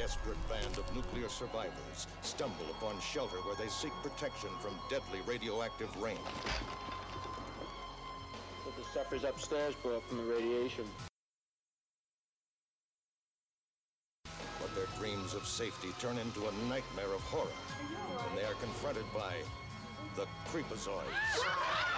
desperate band of nuclear survivors stumble upon shelter where they seek protection from deadly radioactive rain. But the suckers upstairs blew up from the radiation. But their dreams of safety turn into a nightmare of horror when they are confronted by the Creepozoids.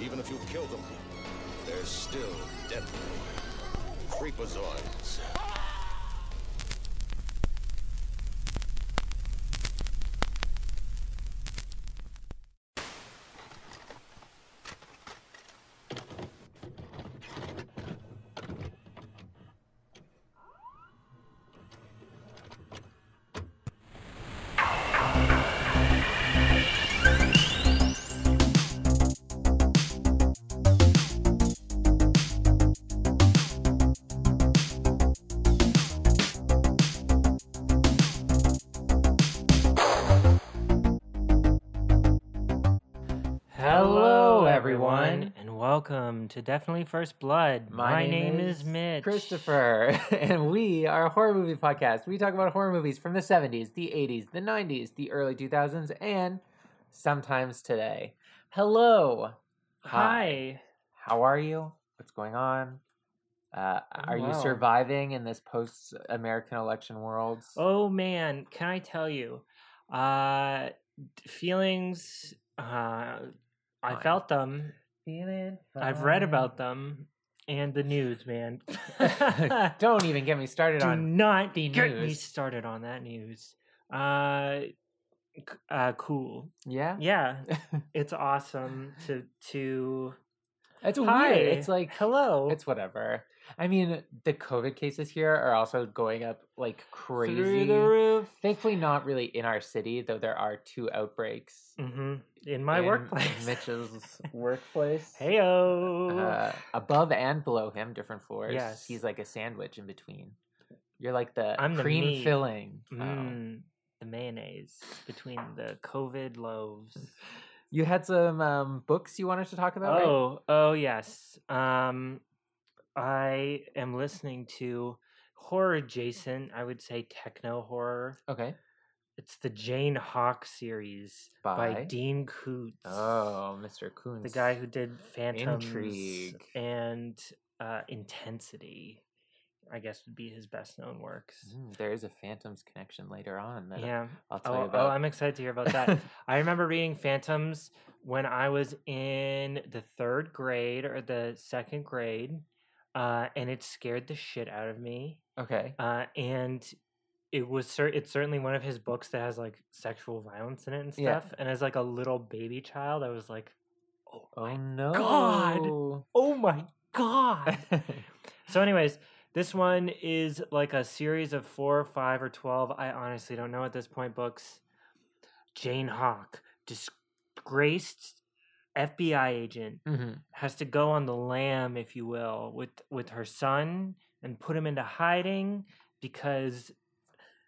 Even if you kill them, they're still deadly. Creepozoids. Welcome to Definitely First Blood. My, name, is, Mitch. Christopher, and we are a horror movie podcast. We talk about horror movies from the 70s, the 80s, the 90s, the early 2000s, and sometimes today. Hello. Hi. How are you? What's going on? Uh, are you surviving in this post American election world? Oh man, can I tell you? Uh, feelings. Uh, I felt them. Feeling I've read about them, and the news, man. Don't even get me started Do on not the news. get me started on that news. Uh, uh, cool. Yeah? Yeah, it's awesome to to. It's Hi, weird. It's like hello. It's whatever. I mean, the COVID cases here are also going up like crazy. through the roof. Thankfully, not really in our city, though there are two outbreaks hmm In my in workplace. Mitch's workplace. Heyo. Uh, above and below him, different floors. Yes. he's like a sandwich in between. You're like the I'm cream meat. filling. Oh. Mm, the mayonnaise between the COVID loaves. You had some um, books you wanted to talk about. right? Oh, oh yes. Um, I am listening to horror adjacent. I would say techno horror. okay. It's the Jane Hawk series by, By? Dean Koontz. Oh, Mr. Coons, the guy who did Phantoms Intrigue. and uh, Intensity. I guess would be his best known works. Mm, there is a Phantoms connection later on. That Yeah. I'll tell Oh, you oh. I'm excited to hear about that. I remember reading Phantoms when I was in the third grade or the second grade, uh, and it scared the shit out of me. okay. Uh, and it was cer- it's certainly one of his books that has like sexual violence in it and Yeah. stuff. And as like a little baby child, I was like, oh, Oh no! oh my god. So, anyways, this one is like a series of four or five or 12. I honestly don't know at this point. Books. Jane Hawk, disgraced FBI agent, hmm has to go on the lam, if you will, with, with her son and put him into hiding because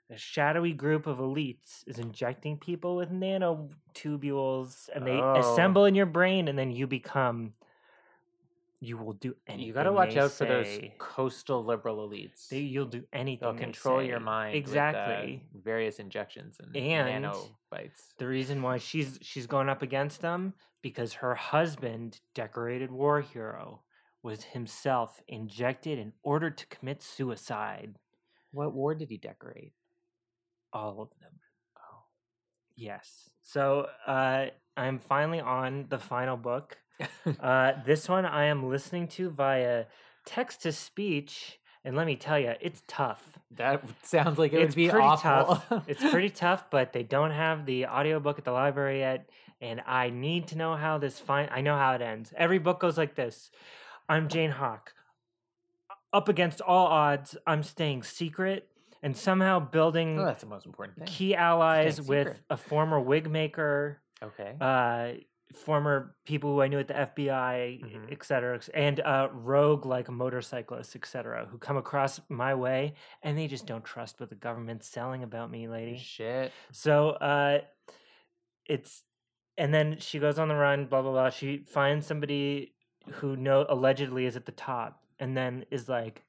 a shadowy group of elites is injecting people with nanotubules and they Oh. assemble in your brain and then you become you will do anything. You got to watch they out for those coastal liberal elites. They, you'll do anything. They'll they control your say. mind with, uh, Exactly. various injections and, And nanobites. the reason why she's she's going up against them because her husband, decorated war hero, was himself injected in order to commit suicide. What war did he decorate? All of them. Oh. Yes. So uh, I'm finally on the final book. Uh, this one I am listening to via text to speech, and let me tell you, it's tough. that sounds like it it's would be pretty awful. tough. it's pretty tough, but they don't have the audiobook at the library yet, and I need to know how this fine. I know how it ends. Every book goes like this: I'm Jane Hawk. Up against all odds, I'm staying secret and somehow building oh, that's the most important thing. key allies with secret. a former wig maker, Okay. uh, former people who I knew at the FBI, Mhm. et cetera, and uh, rogue like motorcyclists, et cetera, who come across my way and they just don't trust what the government's selling about me, lady. Shit. So uh, it's, and then she goes on the run, blah blah blah. She finds somebody who know allegedly is at the top, and then is like.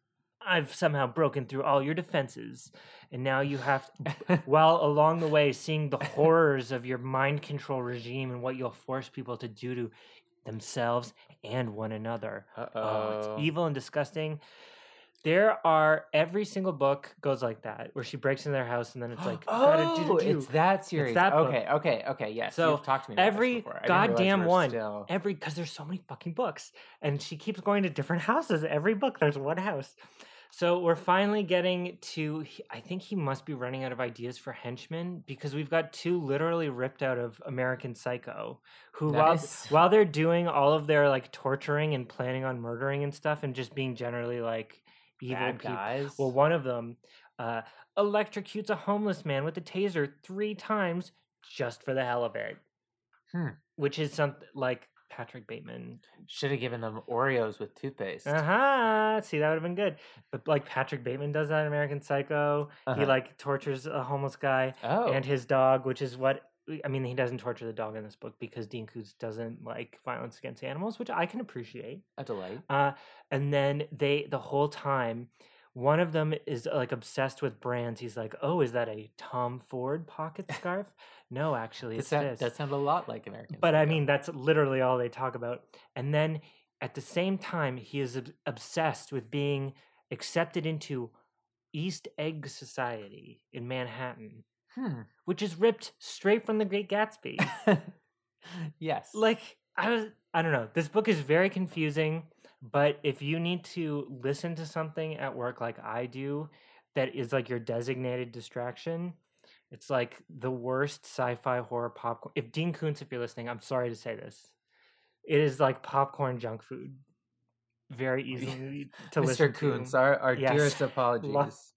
I've somehow broken through all your defenses, and now you have while along the way seeing the horrors of your mind control regime and what you'll force people to do to themselves and one another. Uh Oh, it's evil and disgusting. There are every single book goes like that, where she breaks into their house and then it's like, oh, it's that series. that book. okay, okay, okay. Yes. So, you've talked to me about every before. I didn't realize you goddamn one, still- every because there's so many fucking books, and she keeps going to different houses. Every book, there's one house. So we're finally getting to. I think he must be running out of ideas for henchmen because we've got two literally ripped out of American Psycho, who Nice. while while they're doing all of their like torturing and planning on murdering and stuff, and just being generally like evil bad people. guys. Well, one of them uh, electrocutes a homeless man with a taser three times just for the hell of it. Hmm. Which is something like Patrick Bateman. should have given them Oreos with toothpaste. Uh huh. See, that would have been good. But like Patrick Bateman does that in American Psycho. He Uh-huh. like tortures a homeless guy oh, and his dog, which is what. I mean, he doesn't torture the dog in this book because Dean Koontz doesn't like violence against animals, which I can appreciate. a delight. Uh, and then they the whole time, one of them is like obsessed with brands. He's like, "Oh, is that a Tom Ford pocket scarf?" no, actually, it's sound, this. that sounds a lot like American. but I mean, that's literally all they talk about. And then at the same time, he is ob- obsessed with being accepted into East Egg Society in Manhattan, hmm. which is ripped straight from The Great Gatsby. yes. like I was I don't know. This book is very confusing, but if you need to listen to something at work like I do that is like your designated distraction, it's like the worst sci-fi horror popcorn. If Dean Koontz, if you're listening, I'm sorry to say this. It is like popcorn junk food. Very easily to listen Mr. Kuntz, to. our, our Yes. dearest apologies.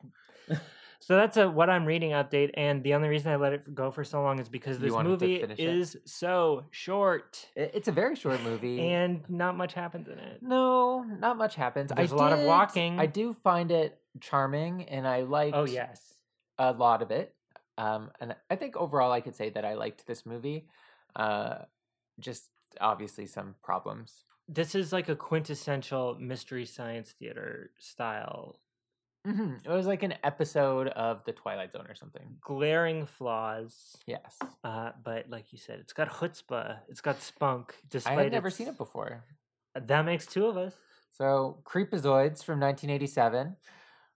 So that's a what I'm reading update, and the only reason I let it go for so long is because this movie is it? so short. It's a very short movie. and not much happens in it. no, not much happens. There's I a lot of walking. I do find it charming, and I like. Oh yes, a lot of it. Um, and I think overall, I could say that I liked this movie. Uh, just obviously some problems. this is like a quintessential mystery science theater style. Hmm It was like an episode of The Twilight Zone or something. Glaring flaws, Yes, uh, but like you said, it's got chutzpah, it's got spunk. I Despite had never seen it before. That makes two of us. So, Creepozoids from 1987,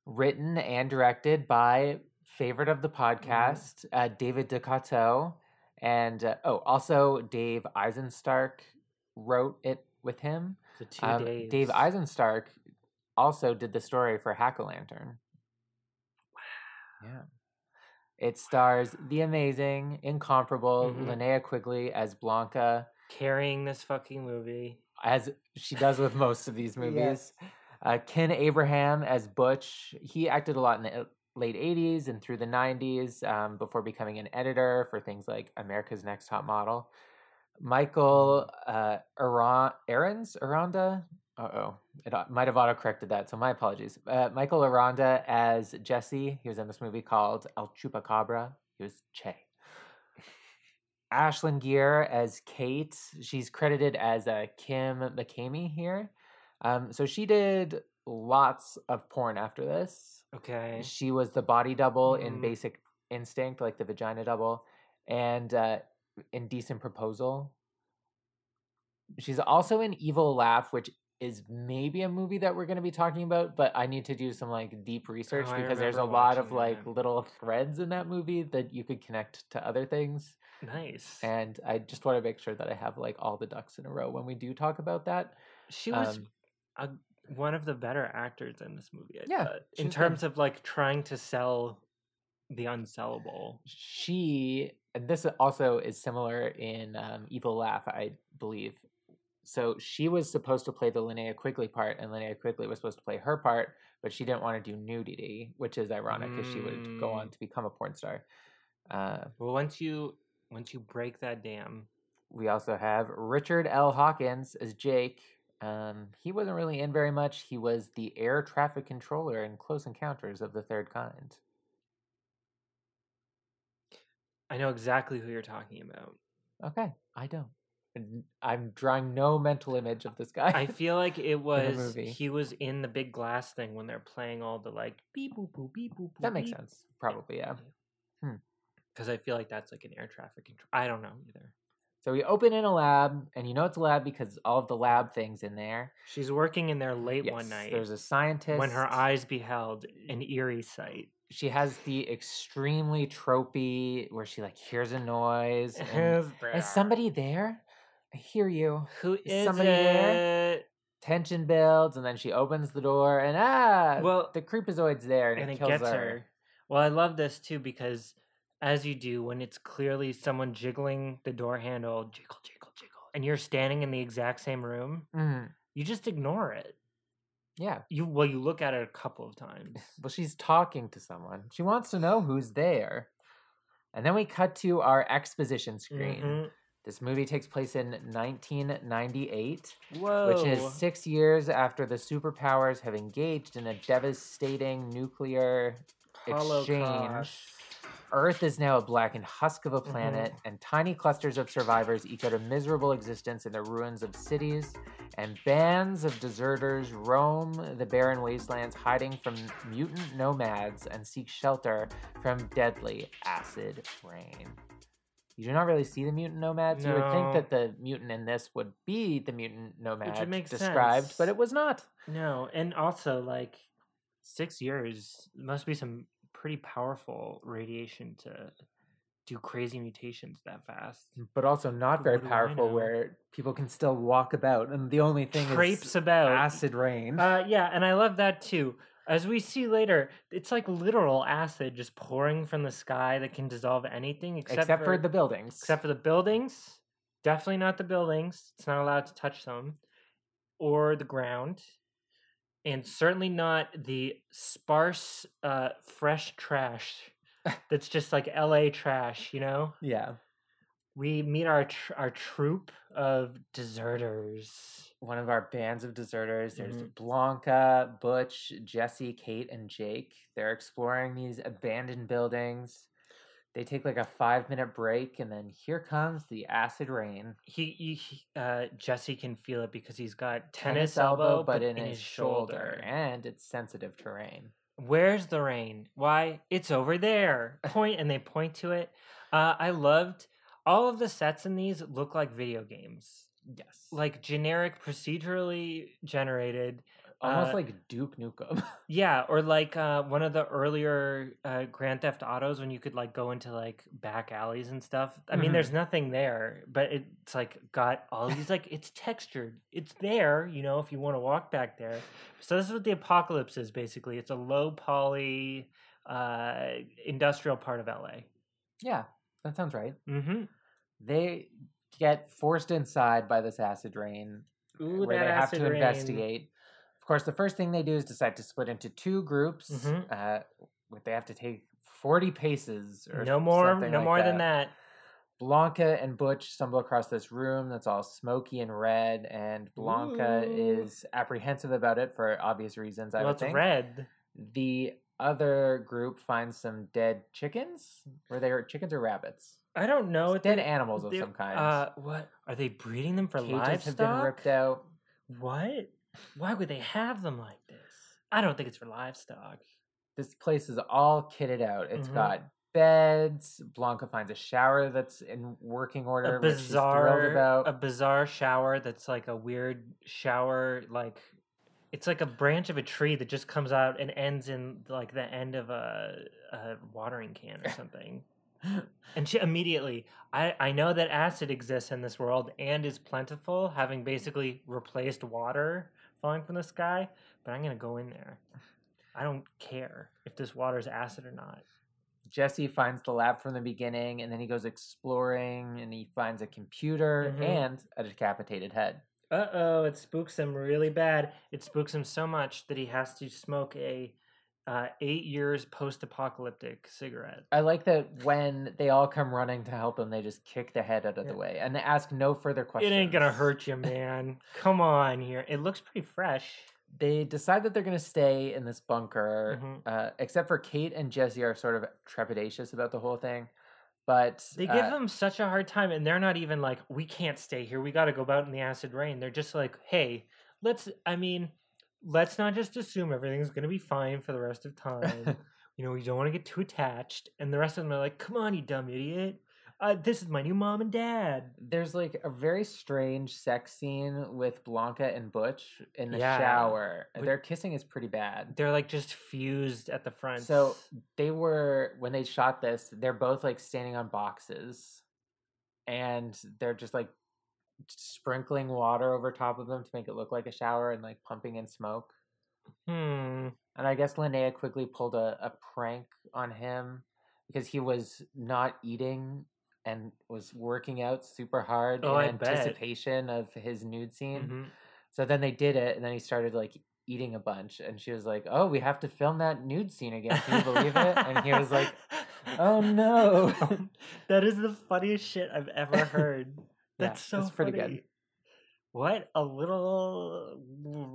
written and directed by favorite of the podcast, uh, David DeCoteau. And uh, oh, also Dave Eisenstark wrote it with him. The two Um, days. Dave Eisenstark also did the story for Hack-O-Lantern. Wow. Yeah. It stars the amazing, incomparable Mhm. Linnea Quigley as Blanca, carrying this fucking movie. as she does with most of these movies. Yes. Uh, Ken Abraham as Butch. He acted a lot in the uh, late 80s and through the 90s um, before becoming an editor for things like America's Next Top Model. Michael uh, Aron- Aarons, Aranda? Uh oh. It might have auto corrected that, so my apologies. Uh, Michael Aranda as Jesse. He was in this movie called El Chupacabra. He was Che. Ashlyn Gere as Kate. She's credited as uh, Kim McKamy here. Um, so she did lots of porn after this. Okay. She was the body double in Mm. Basic Instinct, like the vagina double, and uh, Indecent Proposal. She's also in Evil Laugh, which is maybe a movie that we're going to be talking about, but I need to do some like deep research Oh, because there's a lot of like that. little threads in that movie that you could connect to other things. Nice. And I just want to make sure that I have like all the ducks in a row when we do talk about that. She was Um, a, one of the better actors in this movie. I Yeah, thought, in terms of like trying to sell the unsellable. she and this also is similar in um, Evil Laugh, I believe. So she was supposed to play the Linnea Quigley part, and Linnea Quigley was supposed to play her part, but she didn't want to do nudity, which is ironic because she would go on Mm. to become a porn star. Uh, Well, once you once you break that dam, we also have Richard L. Hawkins as Jake. Um, he wasn't really in very much. He was the air traffic controller in Close Encounters of the Third Kind. I know exactly who you're talking about. Okay, I don't. And I'm drawing no mental image of this guy. I feel like it was he was in the big glass thing when they're playing all the like beep boop boop beep boop. that makes sense. Probably, yeah. Because hmm. I feel like that's like an air traffic control. I don't know either. So we open in a lab, and you know it's a lab because all of the lab things in there. She's working in there late one night There's a scientist. when her eyes beheld an eerie sight. She has the extremely tropey where she like hears a noise. And, is somebody there? I hear you. Who is somebody there? it? Tension builds, and then she opens the door, and ah, Well, the creepazoid's there, and, and it it kills gets her. her. Well, I love this too because, as you do when it's clearly someone jiggling the door handle, jiggle, jiggle, jiggle, and you're standing in the exact same room, Mhm. you just ignore it. Yeah. You well, you look at it a couple of times. Well, she's talking to someone. She wants to know who's there. And then we cut to our exposition screen. Mhm. This movie takes place in 1998, Whoa! which is six years after the superpowers have engaged in a devastating nuclear exchange. Holocaust. Earth is now a blackened husk of a mm-hmm. planet, and tiny clusters of survivors eke out a miserable existence in the ruins of cities, and bands of deserters roam the barren wastelands, hiding from mutant nomads and seek shelter from deadly acid rain. You do not really see the mutant nomads. You would think that the mutant in this would be the mutant nomad described, but it was not. No, and also like six years must be some pretty powerful radiation to do crazy mutations that fast. But also not very What do I powerful, where people can still walk about, and the only thing Traipse is about. acid rain. Uh, yeah, and I love that too. As we see later, it's like literal acid just pouring from the sky that can dissolve anything except, except, for, the buildings. except for the buildings. Definitely not the buildings. It's not allowed to touch them, or the ground, and certainly not the sparse, uh, fresh trash that's just like L.A. trash. You know, yeah, we meet our tr- our troop of deserters. one of our bands of deserters. There's Mhm. Blanca, Butch, Jesse, Kate, and Jake. They're exploring these abandoned buildings. They take like a five minute break, and then here comes the acid rain. he, he uh Jesse can feel it because he's got tennis, elbow, but in, his shoulder, and it's sensitive terrain. Where's the rain? Why? It's over there. Point and they point to it. Uh I loved all of the sets in these look like video games. Yes, Like generic procedurally generated. almost uh, like Duke Nukem. Yeah, or like uh one of the earlier uh Grand Theft Autos when you could like go into like back alleys and stuff. I mean Mhm. there's nothing there, but it's like got all these like it's textured. It's there, you know, if you want to walk back there. So this is what the apocalypse is basically. It's a low poly uh industrial part of LA. yeah, that sounds right. Mm-hmm. They get forced inside by this acid rain Ooh, where that they have to rain. investigate. Of course, the first thing they do is decide to split into two groups. Mhm. Uh, they have to take forty paces or No more something no like more than that. Blanca and Butch stumble across this room that's all smoky and red, and Blanca Ooh. is apprehensive about it for obvious reasons. I well, would it's think. red. The other group finds some dead chickens. Were they chickens or rabbits? I don't know. Dead they- animals of some kind. Uh, what are they breeding them for Cages have been ripped out. What? Why would they have them like this? I don't think it's for livestock. This place is all kitted out. It's Mhm. got beds. Blanca finds a shower that's in working order, A bizarre, about. a bizarre shower that's like a weird shower, like it's like a branch of a tree that just comes out and ends in like the end of a, a watering can or something. And she immediately, I, I know that acid exists in this world and is plentiful, having basically replaced water falling from the sky, but I'm going to go in there. I don't care if this water is acid or not. Jesse finds the lab from the beginning, and then he goes exploring, and he finds a computer Mhm. and a decapitated head. Uh oh, it spooks him really bad. It spooks him so much that he has to smoke a uh, eight years post apocalyptic cigarette. I like that when they all come running to help him, they just kick the head out of the way and they ask no further questions. It ain't gonna hurt you, man. Come on here. It looks pretty fresh. They decide that they're going to stay in this bunker, Mhm. uh, except for Kate and Jesse are sort of trepidatious about the whole thing. But They give uh, him such a hard time, and they're not even like, we can't stay here. We got to go out in the acid rain. They're just like, hey, let's, I mean, let's not just assume everything's going to be fine for the rest of time. you know, we don't want to get too attached. And the rest of them are like, come on, you dumb idiot. Uh, this is my new mom and dad. there's like a very strange sex scene with Blanca and Butch in the Yeah, shower. but- Their kissing is pretty bad. They're like just fused at the front. So they were when they shot this, they're both like standing on boxes, and they're just like sprinkling water over top of them to make it look like a shower and like pumping in smoke. hmm. And I guess Linnea Quigley pulled a, a prank on him because he was not eating and was working out super hard Oh, I in bet. anticipation of his nude scene. Mhm. So then they did it, and then he started like eating a bunch, and she was like, "Oh, we have to film that nude scene again. Can you believe it?" And he was like, "Oh no." that is the funniest shit I've ever heard. Yeah, That's so it's pretty good. What a little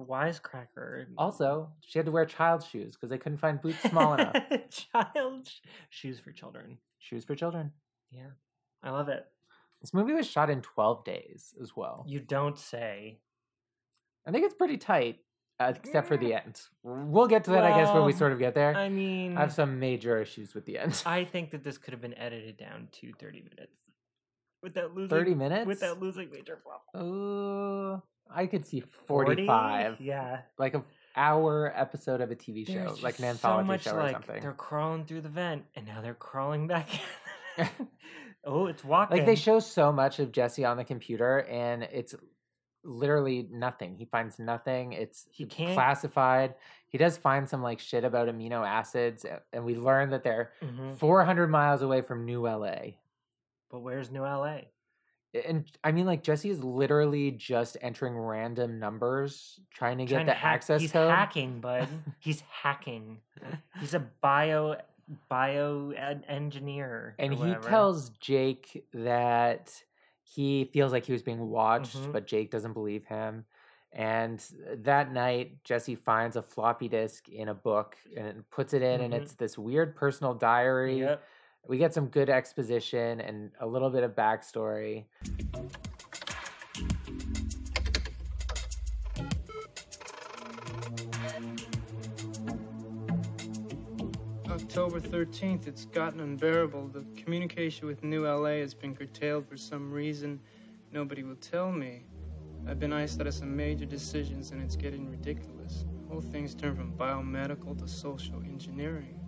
wisecracker. Also, she had to wear child shoes because they couldn't find boots small enough. Child sh- shoes for children. Shoes for children. Yeah, I love it. This movie was shot in 12 days as well. You don't say. I think it's pretty tight, uh, except for the end. We'll get to that, I guess, when we sort of get there. I mean, I have some major issues with the end. I think that this could have been edited down to 30 minutes. Without losing 30 minutes? Without losing major plot. Oh, I could see 40? 45. Yeah. Like an hour episode of a TV show, There's like an anthology so much show or like something. they're crawling through the vent and now they're crawling back in. Oh, it's walking. Like they show so much of Jesse on the computer, and it's literally nothing. He finds nothing. It's He can't- classified. He does find some like shit about amino acids, and we learn that they're Mhm. 400 miles away from New LA. But where's New LA? And I mean, like Jesse is literally just entering random numbers, trying to get the to hack- access He's code. He's hacking, bud. He's hacking. He's a bio bio engineer. and he tells Jake that he feels like he was being watched, Mhm. but Jake doesn't believe him. And that night, Jesse finds a floppy disk in a book and puts it in, and Mhm. it's this weird personal diary. Yep. We get some good exposition and a little bit of backstory. October 13th, it's gotten unbearable. The communication with New LA has been curtailed for some reason. Nobody will tell me. I've been iced out of some major decisions and it's getting ridiculous. Whole thing's turned from biomedical to social engineering.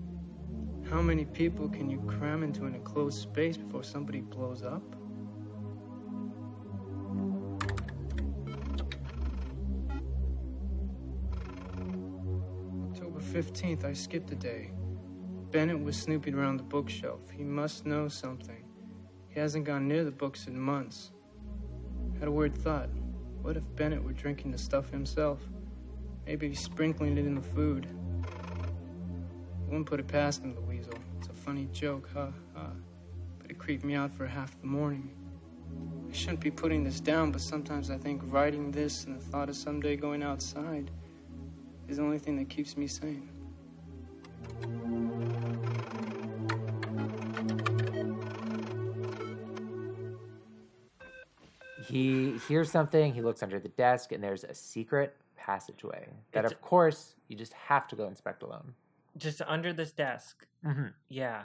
How many people can you cram into an enclosed space before somebody blows up? October 15th, I skipped a day. Bennett was snooping around the bookshelf. He must know something. He hasn't gone near the books in months. Had a weird thought. What if Bennett were drinking the stuff himself? Maybe he's sprinkling it in the food. I Wouldn't put it past him, the weasel. It's a funny joke, huh? huh. But it creeped me out for half the morning. I shouldn't be putting this down, but sometimes I think writing this and the thought of someday going outside is the only thing that keeps me sane. He hears something, he looks under the desk, and there's a secret passageway that, It's- of course, you just have to go inspect alone. Just under this desk. hmm Yeah.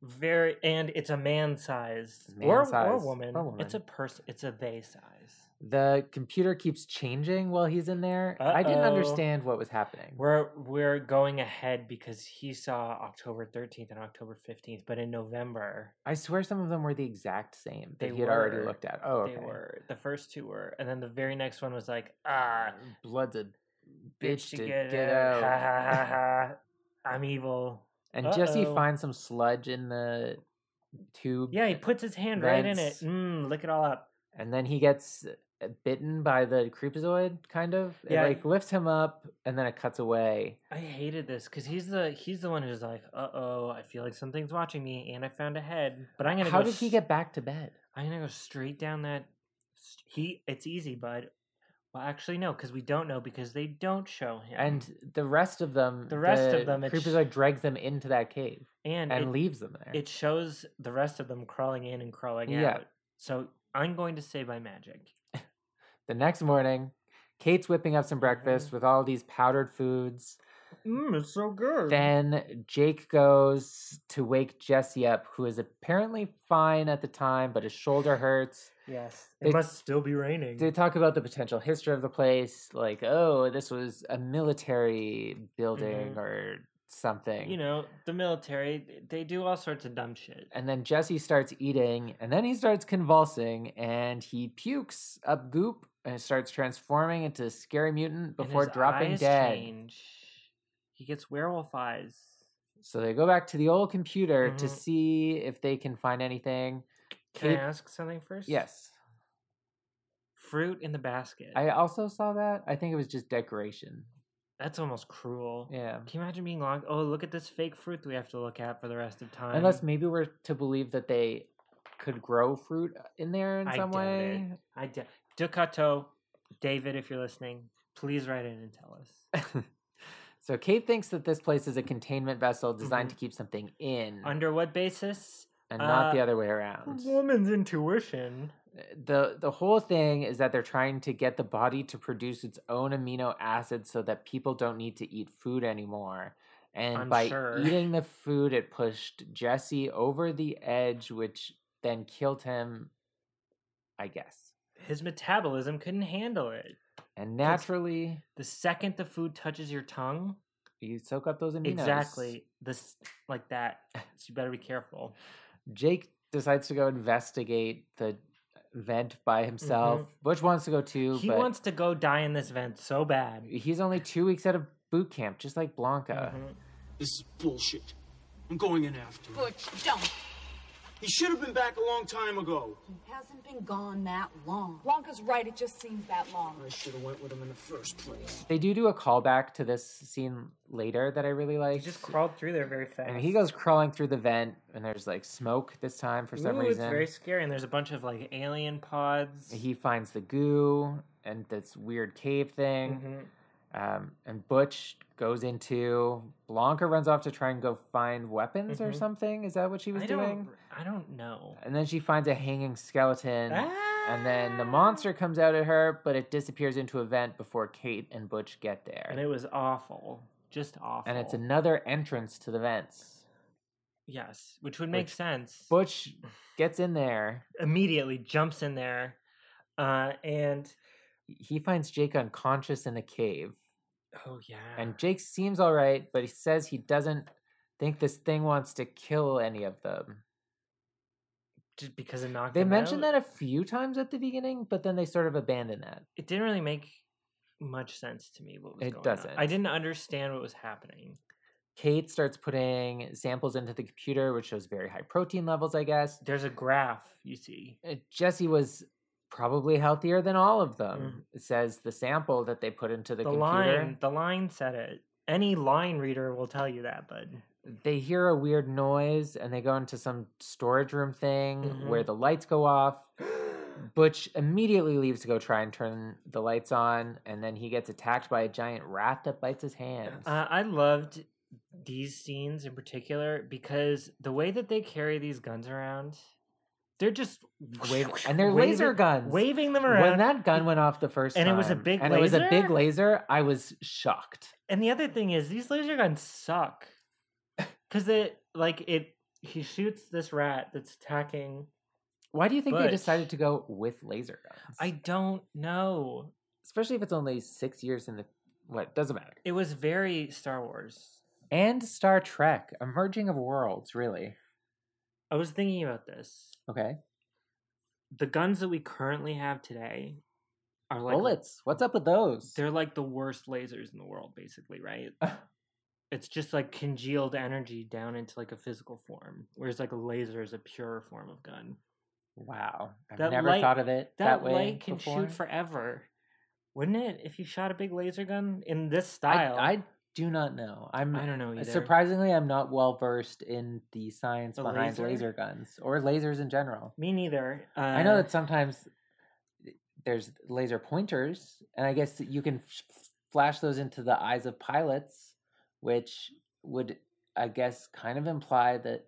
Very and it's a man size. Man or, or size, woman. or woman. It's a person it's a they size. The computer keeps changing while he's in there. I didn't understand what was happening. We're we're going ahead because he saw October 13th and October 15th, but in November I swear some of them were the exact same that They he had already looked at. Oh, okay. they were the first two were, and then the very next one was like, ah, Blood's a bitch, bitch to to get, get out. out. Ha ha ha ha. I'm evil. And Jesse Uh-oh. finds some sludge in the tube. Yeah, he puts his hand right in it. Vents. Mm, lick it all up. and then he gets bitten by the creepazoid, kind of. Yeah. It like lifts him up, and then it cuts away. I hated this because he's the he's the one who's like, uh oh, I feel like something's watching me, and I found a head. But I'm gonna How go did he get back to bed? I'm gonna go straight down that. He, it's easy, bud. Well, actually, no, because we don't know because they don't show him. And the rest of them, The rest of them, it's- creepazoid drags them into that cave and and it, leaves them there. it shows the rest of them crawling in and crawling Yeah. out. So I'm going to say by magic. The next morning, Kate's whipping up some breakfast with all these powdered foods. Mm, it's so good. Then Jake goes to wake Jesse up, who is apparently fine at the time, but his shoulder hurts. yes, They- it must still be raining. They talk about the potential history of the place, like, oh, this was a military building Mhm. or something. you know, the military, they do all sorts of dumb shit. And then Jesse starts eating, and then he starts convulsing, and he pukes up goop and starts transforming into a scary mutant before his dropping eyes dead. change. He gets werewolf eyes. So they go back to the old computer to Mhm. see if they can find anything. Can Kate- I ask something first? Yes. Fruit in the basket. I also saw that. I think it was just decoration. That's almost cruel. Yeah. Can you imagine being locked? Oh, look at this fake fruit that we have to look at for the rest of time. Unless maybe we're to believe that they could grow fruit in there in I some way. it. I d- DeCoteau, David, if you're listening, please write in and tell us. so Kate thinks that this place is a containment vessel designed Mhm. to keep something in Under what basis? and not the uh, other way around. Woman's intuition. the the whole thing is that they're trying to get the body to produce its own amino acids so that people don't need to eat food anymore. And I'm by sure. eating the food, it pushed Jesse over the edge, which then killed him, I guess. His metabolism couldn't handle it. And naturally, The second the food touches your tongue, you soak up those aminos. exactly this like that. So you better be careful. Jake decides to go investigate the vent by himself. Butch wants to go too, Mm-hmm. He but wants to go die in this vent so bad. he's only two weeks out of boot camp, just like Blanca. Mhm. This is bullshit. I'm going in after him. Butch, don't. He should have been back a long time ago. He hasn't been gone that long. Blanca's right, it just seems that long. I should have went with him in the first place. They do do a callback to this scene later that I really like. He just crawled through there very fast. and he goes crawling through the vent, and there's like smoke this time for some Ooh, reason. It's very scary, and there's a bunch of like alien pods. He finds the goo and this weird cave thing. Mhm. Um, and Butch goes into Blanca runs off to try and go find weapons or Mhm. something. Is that what she was I doing? don't. I don't know. And then she finds a hanging skeleton. And then the Ah! monster comes out at her, but it disappears into a vent before Kate and Butch get there. and it was awful, just awful. and it's another entrance to the vents. yes, which would make sense. Butch gets in there. immediately jumps in there, uh, and He finds Jake unconscious in a cave. oh yeah, And Jake seems all right, but he says he doesn't think this thing wants to kill any of them. just because it knocked. They mentioned out, that a few times at the beginning, but then they sort of abandon that. it didn't really make much sense to me. What was It doesn't. I didn't understand what was happening. Kate starts putting samples into the computer, which shows very high protein levels, I guess. There's a graph you see. Uh, Jesse was probably healthier than all of them. It says the sample that they put into the, The, computer. line, the line said it. Any line reader will tell you that, bud. They hear a weird noise and they go into some storage room thing where Mhm. the lights go off. Butch immediately leaves to go try and turn the lights on, and then he gets attacked by a giant rat that bites his hands. Uh, I loved these scenes in particular because the way that they carry these guns around, They're just Wave, and they're waving- laser guns. waving them around. When that gun went off the first And time, it was a big and it was a big laser? laser, I was shocked. And the other thing is, these laser guns suck. Because it, like, it, he shoots this rat that's attacking. Why do you think they decided to go with laser guns? I don't know. especially if it's only six years in the what doesn't matter. It was very Star Wars. And Star Trek, a merging of worlds, really. I was thinking about this. Okay, The guns that we currently have today are like bullets. What's up with those? They're like the worst lasers in the world, basically, right? it's just like congealed energy down into like a physical form, whereas like a laser is a pure form of gun. Wow, I've That never light- thought of it that, That, way. light can before. shoot forever, wouldn't it? If you shot a big laser gun in this I, style, I do not know. I'm I don't know either. surprisingly I'm not well versed in the science The behind laser? laser guns or lasers in general. Me neither. Uh, I know that sometimes there's laser pointers, and I guess you can f- flash those into the eyes of pilots, which would, I guess, kind of imply that.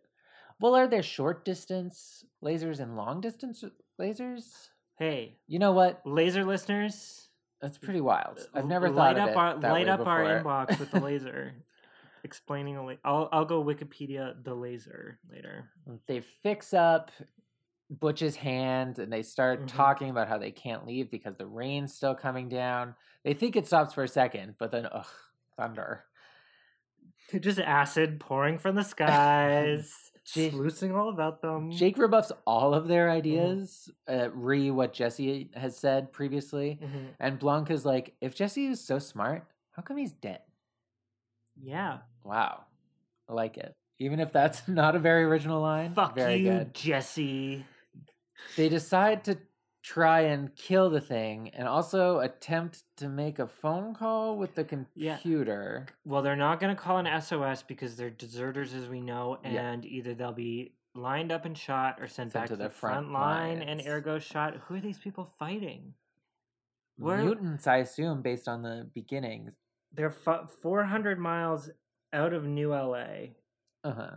Well, are there short distance lasers and long distance lasers? Hey, You know what? laser listeners, That's pretty wild. I've never light thought of up it our that light up our inbox with the laser. Explaining a la- I'll I'll go Wikipedia the laser later. they fix up Butch's hand and they start Mhm. talking about how they can't leave because the rain's still coming down. They think it stops for a second, but then ugh, thunder. Just acid pouring from the skies, Jake- sluicing all about them. Jake rebuffs all of their Mm-hmm. ideas, uh, re what Jesse has said previously. Mhm. And Blanca's like, if Jesse is so smart, how come he's dead? Yeah. Wow. I like it. Even if that's not a very original line. Fuck very you, good. Jesse. They decide to try and kill the thing and also attempt to make a phone call with the Yeah. computer. Well, they're not going to call an SOS because they're deserters, as we know, Yeah. and either they'll be lined up and shot or sent, Sent back to the the front front line and ergo shot. Who are these people fighting? Where- Mutants, I assume, based on the beginnings. They're fu- 400 miles out of New LA. Uh huh.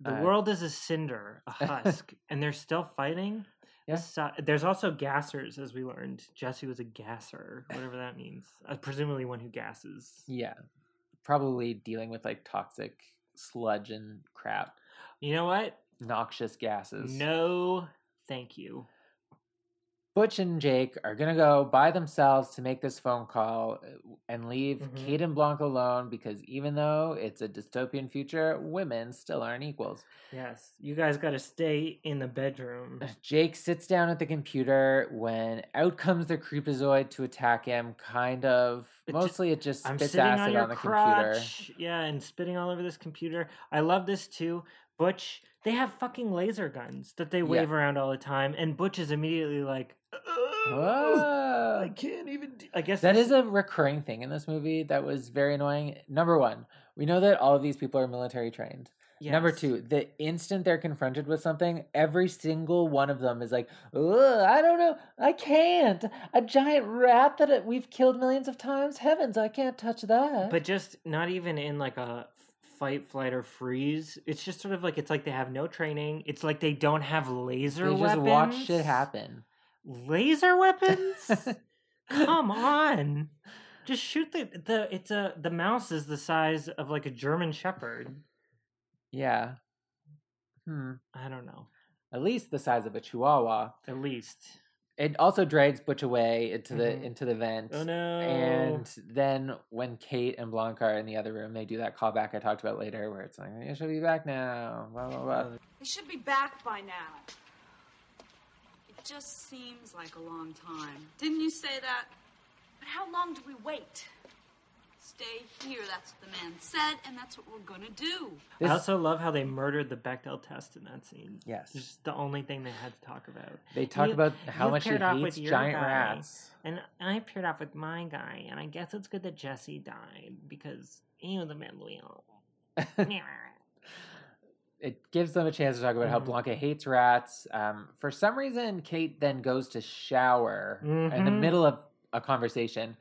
The Uh, world is a cinder, a husk, and they're still fighting. Yeah. This su- There's also gassers, as we learned. Jesse was a gasser, whatever that means. Uh, presumably one who gasses. Yeah. Probably dealing with like toxic sludge and crap, You know what? noxious gases. No, thank you. Butch and Jake are gonna go by themselves to make this phone call uh, and leave Mhm. Kate and Blanca alone because even though it's a dystopian future, women still aren't equals. Yes, you guys got to stay in the bedroom. Jake sits down at the computer when out comes the creepazoid to attack him. Kind of. It Mostly, it just I'm spits sitting acid on your the computer. crotch. Yeah, and spitting all over this computer. I love this too. Butch, they have fucking laser guns that they wave around all the time, and Butch is immediately like, Whoa. I can't even. Do-. I guess that is a recurring thing in this movie that was very annoying. Number one, we know that all of these people are military trained. Number two, the instant they're confronted with something, every single one of them is like, Ugh, I don't know, I can't. A giant rat that we've killed millions of times. Heavens, I can't touch that. But just not even in like a fight, flight, or freeze. It's just sort of like it's like they have no training. It's like they don't have laser weapons. they weapons. just watch shit happen. Laser weapons? Come on. Just shoot the the it's a the mouse is the size of like a German shepherd. yeah. Hmm. I don't know. At least the size of a chihuahua. At least. It also drags Butch away into the Mhm. into the vent. Oh no. And then when Kate and Blanca are in the other room, they do that callback I talked about later, where it's like, "You should be back now." Blah blah blah. They should be back by now. It just seems like a long time. Didn't you say that? But how long do we wait? Stay here, that's what the man said, and that's what we're gonna do. This- I also love how they murdered the Bechdel test in that scene. Yes. It's just the only thing they had to talk about. They talk You- about how much he paired hates with giant guy, rats. And I paired off with my guy, and I guess it's good that Jesse died because he was a bad wheel. it gives them a chance to talk about how Mhm. Blanca hates rats. Um, for some reason, Kate then goes to shower in the Mhm. middle of a conversation,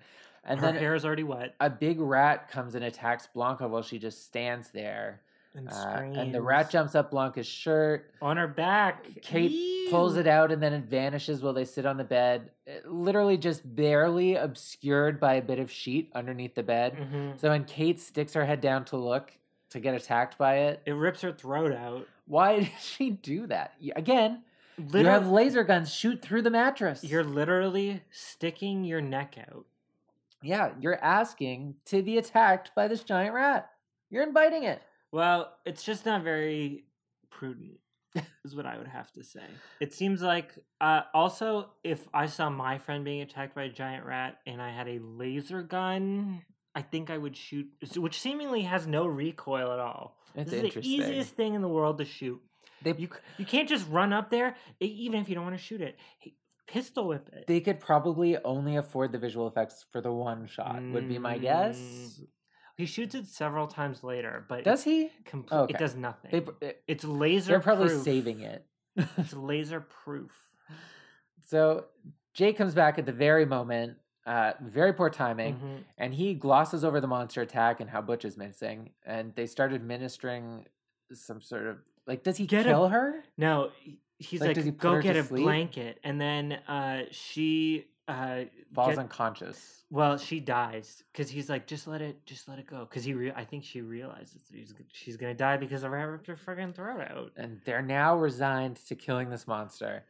and Her then hair is already wet. a big rat comes and attacks Blanca while she just stands there. And, Uh, and the rat jumps up Blanca's shirt. on her back. Kate pulls it out and then it vanishes while they sit on the bed, eh, literally just barely obscured by a bit of sheet underneath the bed. hmm So when Kate sticks her head down to look to get attacked by it, It rips her throat out. why did she do that? Again, you have laser guns shoot through the mattress. You're literally sticking your neck out. Yeah, you're asking to be attacked by this giant rat. You're inviting it. Well, it's just not very prudent, is what I would have to say. It seems like, uh, also, if I saw my friend being attacked by a giant rat and I had a laser gun, I think I would shoot, which seemingly has no recoil at all. It's this is the easiest thing in the world to shoot. They You you can't just run up there, even if you don't want to shoot it. Pistol whip it. they could probably only afford the visual effects for the one shot. Would be my guess. Mm, He shoots it several times later, but Does he? Comple- Okay. It does nothing. They, eh, it's laser. they're probably proof. saving it. It's laser proof. So Jake comes back at the very moment. Uh, very poor timing, Mhm. and he glosses over the monster attack and how Butch is missing. And they start administering some sort of like, does he Get a- kill her? No, he's Like, like, go get a sleep?" blanket, and then uh, she uh, Falls get- unconscious. Well, she dies because he's like, just let it, just let it go. Because he, re- I think she realizes that he's, she's gonna die because of her ripped her friggin' throat out. and they're now resigned to killing this monster.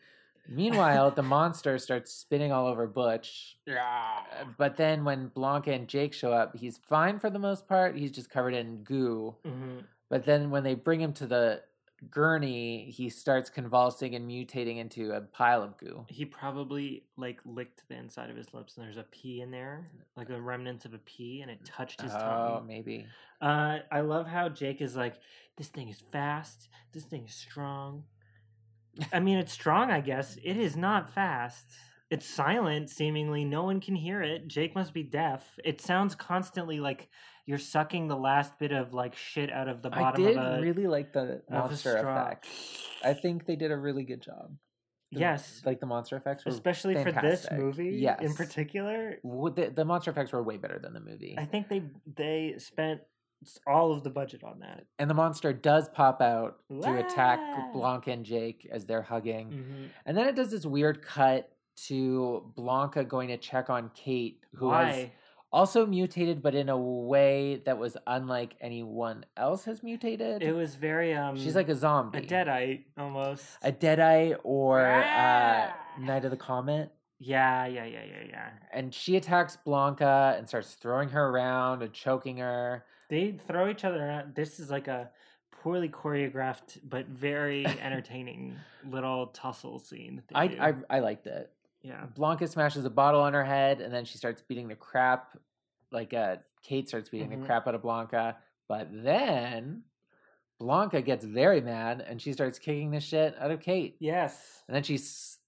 Meanwhile, the monster starts spinning all over Butch. Uh, But then when Blanca and Jake show up, he's fine for the most part. He's just covered in goo. Mhm. But then when they bring him to the gurney, he starts convulsing and mutating into a pile of goo. He probably like licked the inside of his lips, and there's a pea in there, like the remnants of a pea, and it touched his Oh, tongue. maybe. Uh, I love how Jake is like, this thing is fast, this thing is strong. I mean, it's strong, I guess. It is not fast. It's silent, seemingly. No one can hear it. Jake must be deaf. It sounds constantly like you're sucking the last bit of like shit out of the I bottom did of a. really like the monster straw. effects. I think they did a really good job. The- Yes. like the monster effects, were Especially for this movie Yes, in particular. The, the monster effects were way better than the movie. I think they they spent all of the budget on that. and the monster does pop out to attack Wah! Blanca and Jake as they're hugging. Mhm. And then it does this weird cut to Blanca going to check on Kate, who has Why? Also mutated, but in a way that was unlike anyone else has mutated. It was very um. She's like a zombie, a deadite almost. a deadite or uh, Ah! Night of the Comet. Yeah, yeah, yeah, yeah, yeah. And she attacks Blanca and starts throwing her around and choking her. They throw each other around. This is like a poorly choreographed but very entertaining little tussle scene. That they I, do. I I liked it. Yeah. Blanca smashes a bottle on her head, and then she starts beating the crap. Like uh, Kate starts beating Mhm. the crap out of Blanca, but then Blanca gets very mad, and she starts kicking the shit out of Kate. Yes. And then she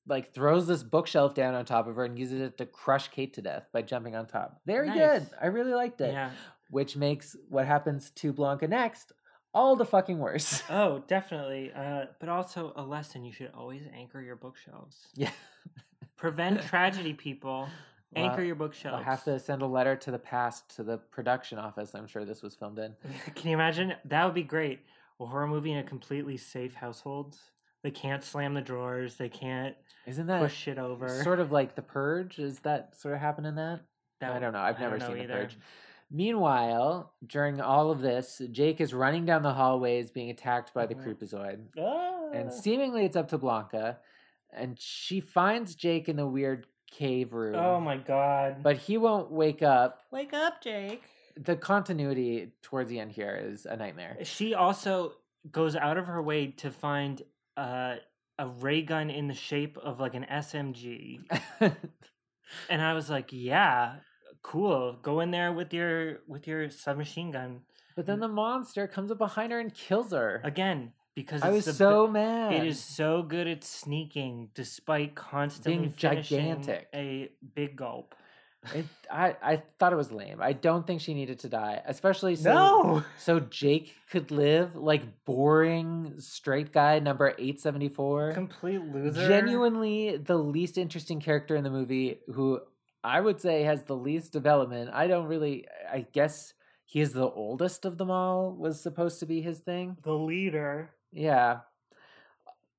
like throws this bookshelf down on top of her and uses it to crush Kate to death by jumping on top. Very good. I really liked it. Yeah. Which makes what happens to Blanca next all the fucking worse. Oh, definitely. Uh, but also a lesson: you should always anchor your bookshelves. yeah. Prevent tragedy, people. Anchor your bookshelves. I'll have to send a letter to the past to the production office. I'm sure this was filmed in. Can you imagine? That would be great. A horror movie in a completely safe household. They can't slam the drawers. They can't Isn't that push shit over. sort of like The Purge? Is that sort of happen in that? That I don't know. I've never know seen The. Purge. Meanwhile, during all of this, Jake is running down the hallways being attacked by the Mhm. creepozoid. Ah. And seemingly it's up to Blanca. And she finds Jake in the weird cave room. oh my god! But he won't wake up. wake up, Jake. The continuity towards the end here is a nightmare. She also goes out of her way to find uh, a ray gun in the shape of like an SMG, and I was like, "Yeah, cool. Go in there with your with your submachine gun but then the monster comes up behind her and kills her. again." Because I was so mad. It is so good at sneaking, despite constantly Being gigantic. A big gulp. It, I I thought it was lame. I don't think she needed to die, especially so No! so Jake could live like boring straight guy number eight seventy four. Complete loser. Genuinely the least interesting character in the movie, who I would say has the least development. I don't really. I guess he is the oldest of them all was supposed to be his thing. The leader. Yeah.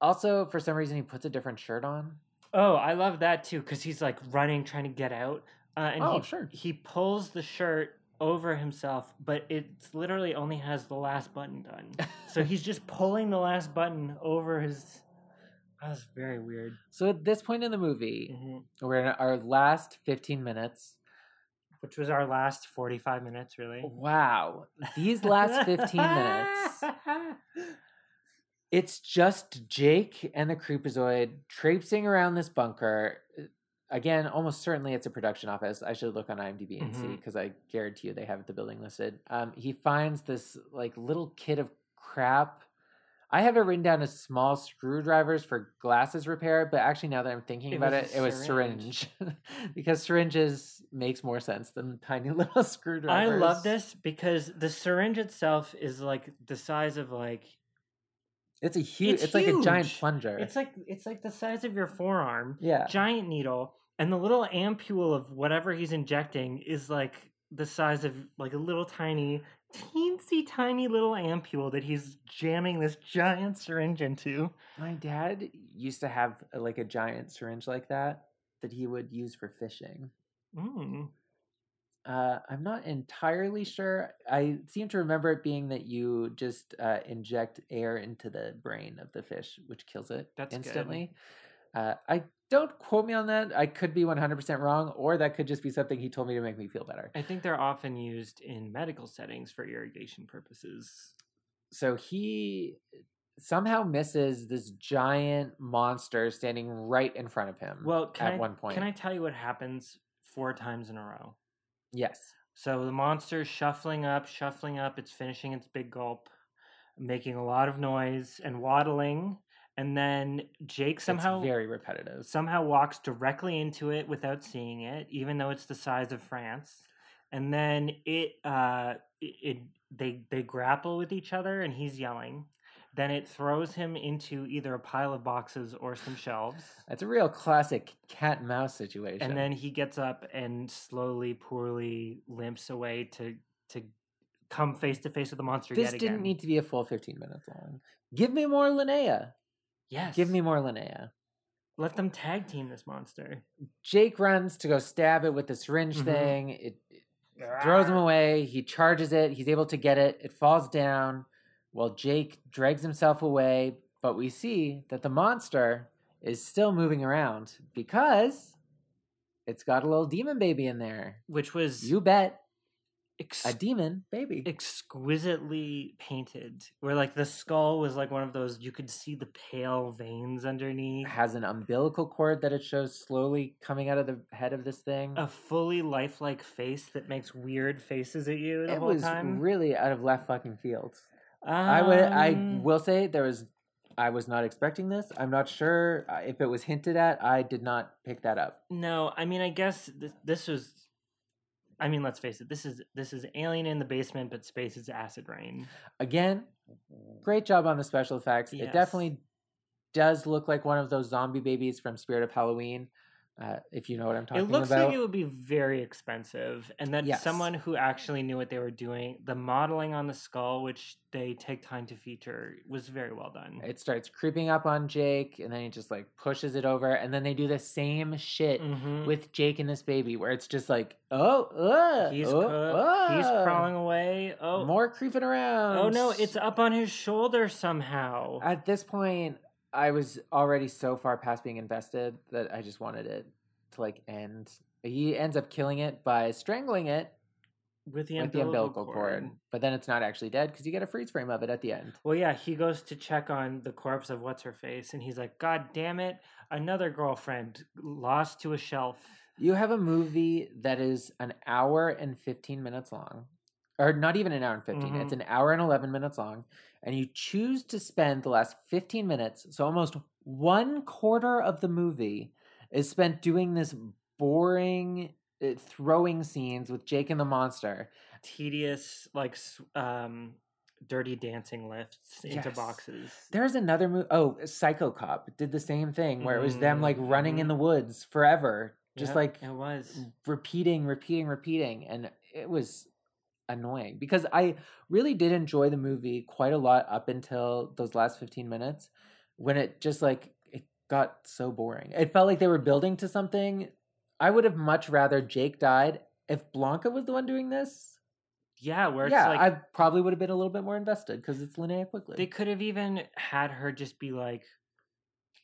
Also, for some reason, he puts a different shirt on. Oh, I love that too because he's like running, trying to get out. Uh, and Oh, he, sure. he pulls the shirt over himself, but it's literally only has the last button done. so he's just pulling the last button over his. That's very weird. So at this point in the movie, Mhm. we're in our last 15 minutes. Which was our last forty-five minutes, really. Wow. These last 15 minutes, it's just Jake and the Creepozoid traipsing around this bunker. Uh, Again, almost certainly it's a production office. I should look on IMDb and see Mhm. because I guarantee you they have the building listed. Um, he finds this like little kit of crap. I have it written down as small screwdrivers for glasses repair, but actually now that I'm thinking It about it, it was syringe because syringes makes more sense than tiny little screwdrivers. I love this because the syringe itself is like the size of like It's a huge. It's, It's like a giant plunger. it's like it's like the size of your forearm. yeah. giant needle and the little ampule of whatever he's injecting is like the size of like a little tiny teensy tiny little ampule that he's jamming this giant syringe into My dad used to have like a giant syringe like that that he would use for fishing. mm. Uh, I'm not entirely sure. I seem to remember it being that you just uh, inject air into the brain of the fish, which kills it That's good. instantly. Uh, I don't quote me on that. I could be 100% wrong, or that could just be something he told me to make me feel better. i think they're often used in medical settings for irrigation purposes so he somehow misses this giant monster standing right in front of him. well can at I, one point, can i tell you what happens four times in a row yes, So the monster's shuffling up, shuffling up. It's finishing its big gulp, making a lot of noise and waddling. And then Jake somehow it's very repetitive. somehow walks directly into it without seeing it, even though it's the size of France. And then it uh it, it they they grapple with each other and he's yelling. Then it throws him into either a pile of boxes or some shelves. That's a real classic cat and mouse situation. And then he gets up and slowly, poorly limps away to to come face to face with the monster this yet didn't again. need to be a full 15 minutes long. Give me more Linnea. yes, Give me more Linnea. Let them tag team this monster. Jake runs to go stab it with the syringe Mhm. thing. It, it throws him away. He charges it. He's able to get it. It falls down while Jake drags himself away. But we see that the monster is still moving around because it's got a little demon baby in there. which was You bet. ex- A demon baby. exquisitely painted. Where like the skull was like one of those you could see the pale veins underneath. has an umbilical cord that it shows slowly coming out of the head of this thing. A fully lifelike face that makes weird faces at you the it whole was time. really out of left fucking field. I would. I Um, will say there was. I was not expecting this. I'm not sure uh, if it was hinted at. I did not pick that up. No, I mean, I guess this, this was. I mean, let's face it. This is this is Alien in the basement, but space is acid rain. Again, great job on the special effects. It definitely does look like one of those zombie babies from Spirit of Halloween. Uh, if you know what I'm talking about. It looks about. like it would be very expensive, and that Yes. someone who actually knew what they were doing, the modeling on the skull, which they take time to feature, was very well done. It starts creeping up on Jake, and then he just like pushes it over, and then they do the same shit Mhm. with Jake and this baby, where it's just like, oh, uh, He's oh, cro- he's crawling away. Oh, more creeping around. oh no! It's up on his shoulder somehow. at this point. I was already so far past being invested that I just wanted it to like end. He ends up killing it by strangling it with the with the umbilical, umbilical cord, but then it's not actually dead because you get a freeze frame of it at the end. Well, yeah, he goes to check on the corpse of what's her face, and he's like, "God damn it! Another girlfriend lost to a shelf." You have a movie that is an hour and 15 minutes long, or not even an hour and 15, it's Mhm. an hour and 11 minutes long, and you choose to spend the last 15 minutes, so almost one quarter of the movie is spent doing this boring uh, throwing scenes with Jake and the monster. Tedious, like, um, dirty dancing lifts into Yes. boxes. There's another movie. Oh, Psycho Cop did the same thing where it was them like running in the woods forever, just Yep, like it was. repeating, repeating, repeating, and it was annoying because I really did enjoy the movie quite a lot up until those last 15 minutes when it just like it got so boring. It felt like they were building to something. I would have much rather Jake died if Blanca was the one doing this. Yeah, where it's yeah, like I probably would have been a little bit more invested because it's Linnea Quigley. they could have even had her just be like,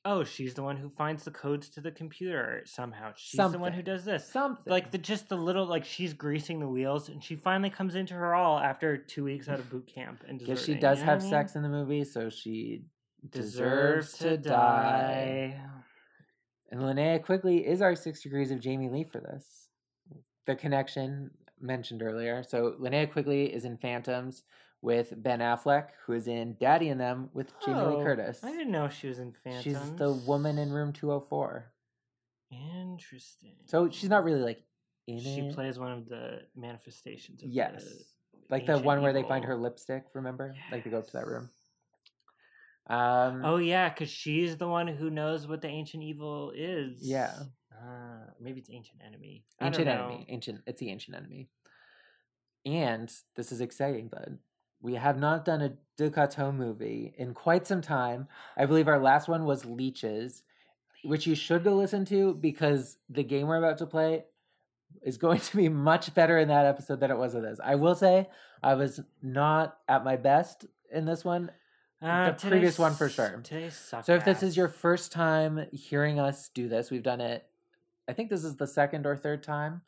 "Oh, she's the one who finds the codes to the computer somehow. She's the one who does this." Something Like the just the little like she's greasing the wheels, and she finally comes into her all after two weeks out of boot camp and Guess she does you know have I mean? sex in the movie, so she Deserves to die. And Linnea Quigley is our six degrees of Jamie Lee for this. The connection mentioned earlier. So Linnea Quigley is in Phantoms with Ben Affleck, who is in Daddy and Them with Jamie Lee Oh, Curtis. I didn't know she was in Phantoms. She's the woman in room 204. Interesting. So she's not really like in she it. plays one of the manifestations. Of Yes. the like the one where they find her lipstick, remember? Like they go up to that room. Um Oh yeah, because she's the one who knows what the ancient evil is. Yeah. Uh, maybe it's ancient enemy. I ancient don't know. enemy ancient it's the ancient enemy and this is exciting bud we have not done a DeCoteau movie in quite some time i believe our last one was leeches which you should go listen to because the game we're about to play is going to be much better in that episode than it was in this i will say i was not at my best in this one Uh, the previous one for sure. So if this is your first time hearing us do this, we've done it. I think this is the second or third time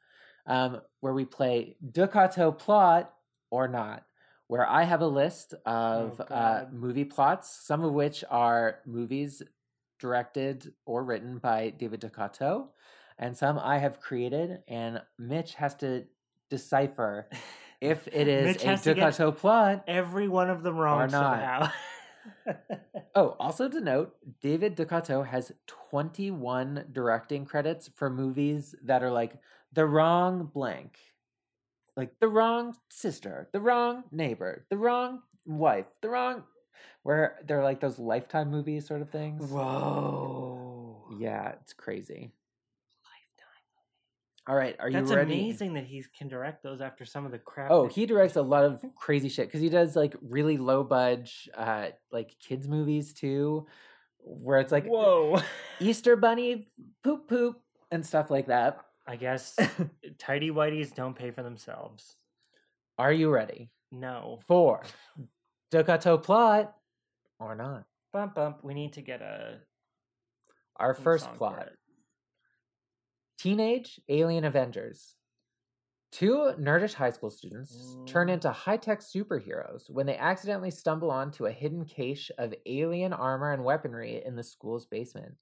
um, where we play DeCoteau plot or not, where I have a list of Oh, uh, movie plots, some of which are movies directed or written by David DeCoteau, and some I have created, and Mitch has to decipher if it is a has to get DeCoteau plot every one of them wrong Or not. somehow. Oh, also to note, David DeCoteau has 21 directing credits for movies that are like the wrong blank. Like the wrong sister, the wrong neighbor, the wrong wife, the wrong where they're like those lifetime movies sort of things. Whoa. Yeah, it's crazy. Lifetime. Movie. All right, are That's you ready? amazing that he can direct those after some of the crap. Oh, he directs a lot of crazy shit because he does like really low budge, uh, like kids movies too, where it's like Whoa. Easter Bunny poop poop and stuff like that. I guess tidy whiteys don't pay for themselves. Are you ready No. for DeCoteau plot or not? Bump bump. We need to get a Our first plot. Teenage Alien Avengers. Two nerdish high school students turn Mm. into high tech superheroes when they accidentally stumble onto a hidden cache of alien armor and weaponry in the school's basement.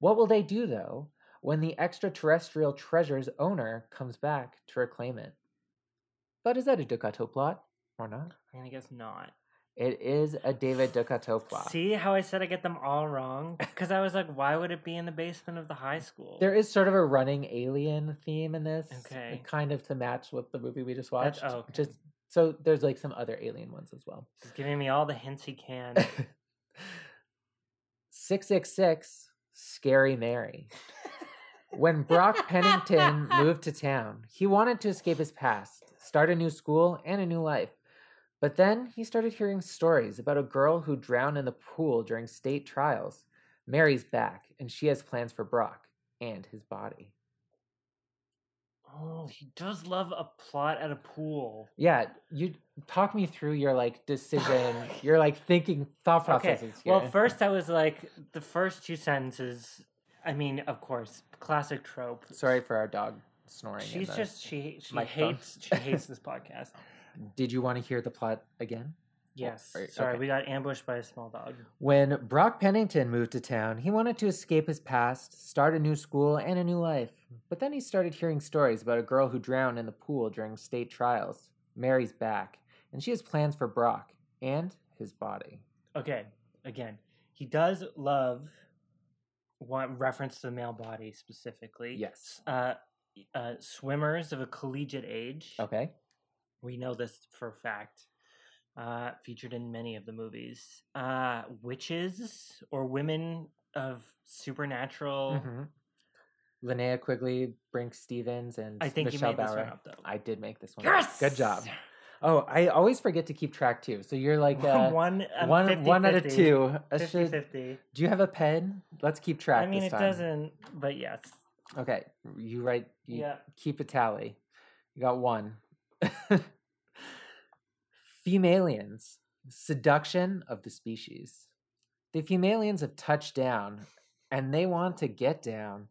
What will they do, though, when the extraterrestrial treasure's owner comes back to reclaim it? But is that a DeCoteau plot or not? I'm gonna guess not. It is a David DeCoteau plot. See how I said I get them all wrong? Because I was like, why would it be in the basement of the high school? There is sort of a running alien theme in this, Okay. kind of to match with the movie we just watched. oh, okay. Just so there's like some other alien ones as well. He's giving me all the hints he can. 666 Scary Mary. When Brock Pennington moved to town, he wanted to escape his past, start a new school, and a new life. But then he started hearing stories about a girl who drowned in the pool during state trials. Mary's back, and she has plans for Brock and his body. oh, he does love a plot at a pool. Yeah, you talk me through your like decision, your like thinking thought Okay. processes here. Well, first I was like, the first two sentences. I mean, of course, classic trope. sorry for our dog snoring. She's just she she microphone. hates she hates this podcast. Did you want to hear the plot again? Yes. Sorry, okay. we got ambushed by a small dog. When Brock Pennington moved to town, he wanted to escape his past, start a new school, and a new life. But then he started hearing stories about a girl who drowned in the pool during state trials. Mary's back, and she has plans for Brock and his body. Okay, again, he does love one reference to the male body specifically. Yes. Uh, uh, swimmers of a collegiate age. Okay. We know this for a fact. Uh, featured in many of the movies. Uh, witches or women of supernatural. Mhm. Linnea Quigley, Brinke Stevens, and I think you Michelle made this Bauer. one up, though. I did make this one. up. Good job. Oh, I always forget to keep track too. So you're like uh, one, I'm one, 50, one out of two. 50 should- 50. Do you have a pen? Let's keep track. I mean, this it time. doesn't, but yes. Okay, you write. You Yeah. Keep a tally. You got one. Femalians, seduction of the species. The Femalians have touched down, and they want to get down.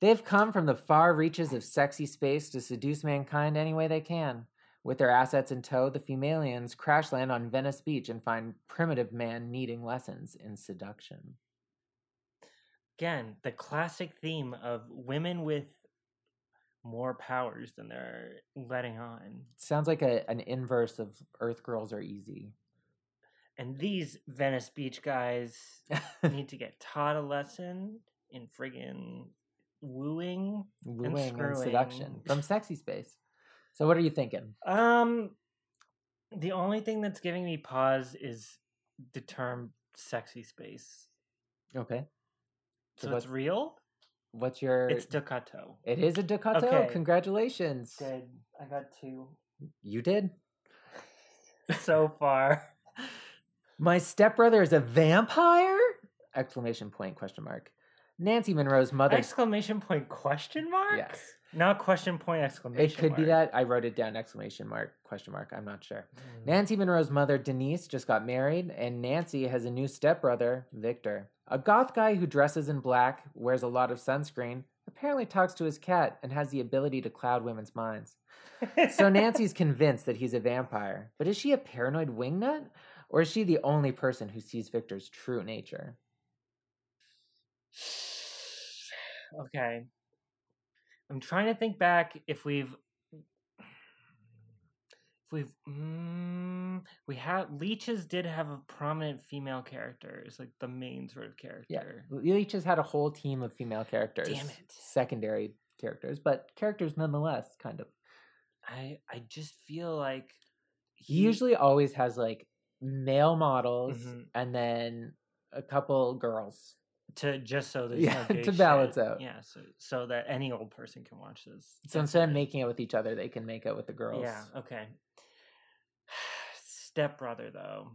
They've come from the far reaches of sexy space to seduce mankind any way they can. With their assets in tow, the Femalians crash land on Venice Beach and find primitive man needing lessons in seduction. Again, the classic theme of women with more powers than they're letting on. Sounds like a, an inverse of Earth Girls Are Easy. And these Venice Beach guys need to get taught a lesson in friggin' wooing. wooing and, seduction from sexy space. So what are you thinking? Um, the only thing that's giving me pause is the term "sexy space." Okay. So, what's, it's real. what's your It's staccato. It is a DeCoteau. Okay. Congratulations. Good. I got two You did. so far. My stepbrother is a vampire? Exclamation point question mark. Nancy Monroe's mother Exclamation point question mark? Yes. Not question point exclamation It could be that. I wrote it down exclamation mark question mark. I'm not sure. Mm. Nancy Monroe's mother, Denise, just got married, and Nancy has a new stepbrother, Victor. A goth guy who dresses in black, wears a lot of sunscreen, apparently talks to his cat, and has the ability to cloud women's minds. So Nancy's convinced that he's a vampire. But is she a paranoid wingnut? Or is she the only person who sees Victor's true nature? Okay. I'm trying to think back if we've if we've mm, we have leeches did have a prominent female characters like the main sort of character. Leech has had a whole team of female characters. Damn it. Secondary characters, but characters nonetheless, kind of. I I just feel like He usually always has like male models Mhm. and then a couple girls. To just so there's Yeah, no to balance shit. out. Yeah, so so that any old person can watch this. So instead of making out with each other, they can make out with the girls. Yeah, okay. Stepbrother though.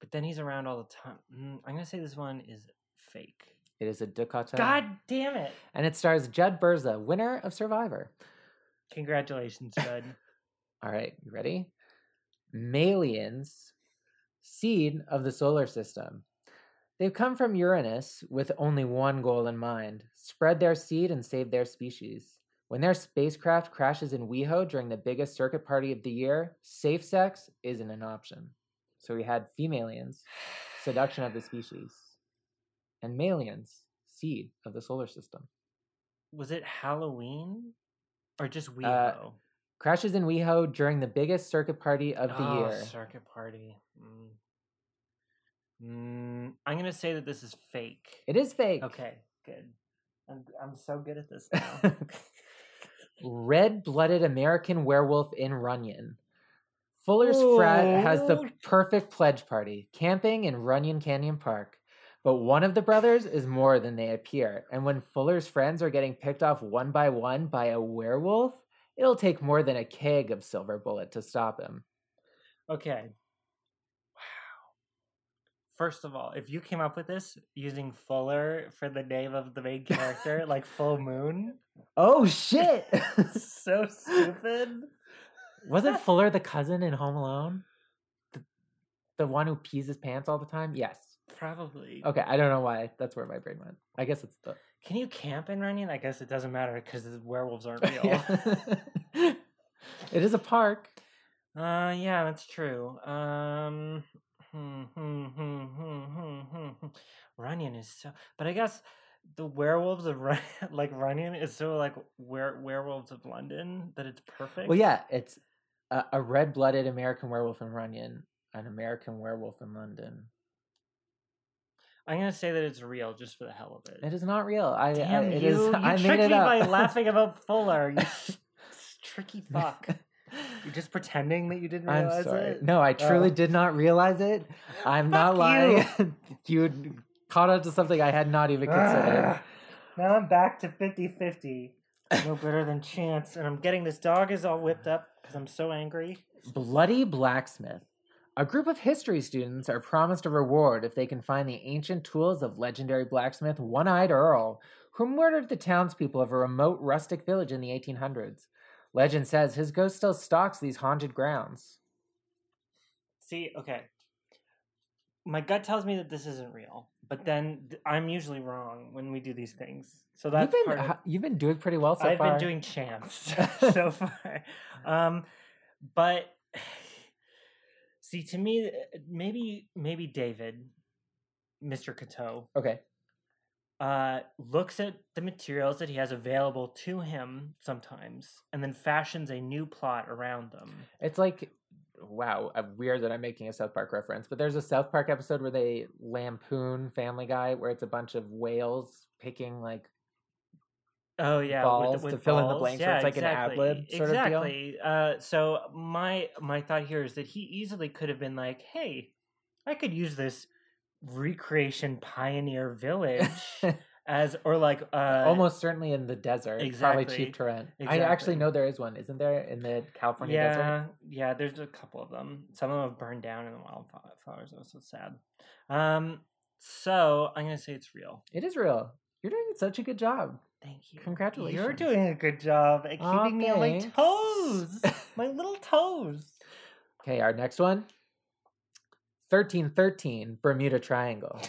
But then he's around all the time. Mm, I'm gonna say this one is fake. It is a DeCoteau. God damn it! And it stars Jud Birza, winner of Survivor. Congratulations, Jud. All right, you ready? Malians, seed of the solar system. They've come from Uranus with only one goal in mind spread their seed and save their species. When their spacecraft crashes in WeHo during the biggest circuit party of the year, safe sex isn't an option. So we had femalians, seduction of the species, and malians, seed of the solar system. Was it Halloween or just WeHo? Uh, Crashes in WeHo during the biggest circuit party of the oh, year. circuit party. Mm. Mm, I'm gonna say that this is fake. It is fake. Okay, good. I'm I'm so good at this now. Red blooded American werewolf in Runyon. Fuller's frat has the perfect pledge party, camping in Runyon Canyon Park. But one of the brothers is more than they appear, and when Fuller's friends are getting picked off one by one by a werewolf, it'll take more than a keg of silver bullet to stop him. Okay. First of all, if you came up with this using Fuller for the name of the main character, like Full Moon, Oh shit! so stupid. Wasn't Fuller the cousin in Home Alone? The, the one who pees his pants all the time? Yes. Probably. Okay, I don't know why. That's where my brain went. I guess it's the Can you camp in Runyon? I guess it doesn't matter because the werewolves aren't real. It is a park. Uh, yeah, that's true. Um, hmm, hmm, hmm, hmm, hmm, hmm, hmm. Runyon is so, but I guess the werewolves of Run, like Runyon is so like were werewolves of London that it's perfect. Well, yeah, it's a, a red-blooded American werewolf in Runyon, an American werewolf in London. I'm gonna say that it's real just for the hell of it. It is not real. I, I Damn it you! is- you I made tricked me by laughing about Fuller. You tricky fuck. You're just pretending that you didn't I'm realize sorry. it. No, I truly Oh. did not realize it. I'm not lying. you. You. caught on to something I had not even considered. Ah, now I'm back to 50 50. No better than chance. And I'm getting this dog is all whipped up because I'm so angry. Bloody Blacksmith. A group of history students are promised a reward if they can find the ancient tools of legendary blacksmith One Eyed Earl, who murdered the townspeople of a remote rustic village in the 1800s. Legend says his ghost still stalks these haunted grounds. See, okay. My gut tells me that this isn't real, but then th- I'm usually wrong when we do these things. So that's you've been of- you've been doing pretty well so far. I've been doing champs so far. Um, but see, to me, maybe maybe David, Mr. Cateau, okay. Uh, looks at the materials that he has available to him sometimes, and then fashions a new plot around them. It's like, wow, uh, weird that I'm making a South Park reference, but there's a South Park episode where they lampoon Family Guy, where it's a bunch of whales picking like Oh yeah, balls with, to with fill in the balls. blanks, so Yeah, it's like an ad exactly. lib sort of deal? exactly. Uh, so my my thought here is that he easily could have been like, "Hey, I could use this recreation pioneer village as, or like uh, almost certainly in the desert, probably exactly, cheap to rent. I actually know there is one, isn't there, in the California yeah, desert? yeah. There's a couple of them. Some of them have burned down in the wildfires. It was so sad. Um, so I'm gonna say it's real. It is real. You're doing such a good job. Thank you. Congratulations. You're doing a good job at keeping me on my toes, my little toes. Okay, our next one 1313 Bermuda Triangle.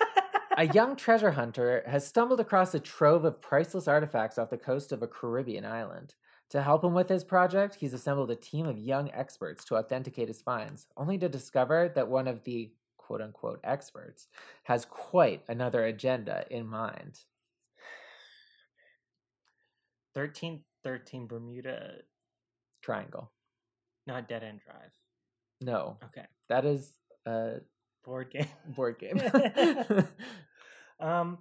a young treasure hunter has stumbled across a trove of priceless artifacts off the coast of a Caribbean island. To help him with his project, he's assembled a team of young experts to authenticate his finds, only to discover that one of the quote unquote experts has quite another agenda in mind. Thirteen thirteen Bermuda, Triangle. not Dead End Drive. No, Okay, that is a board game. board game. um,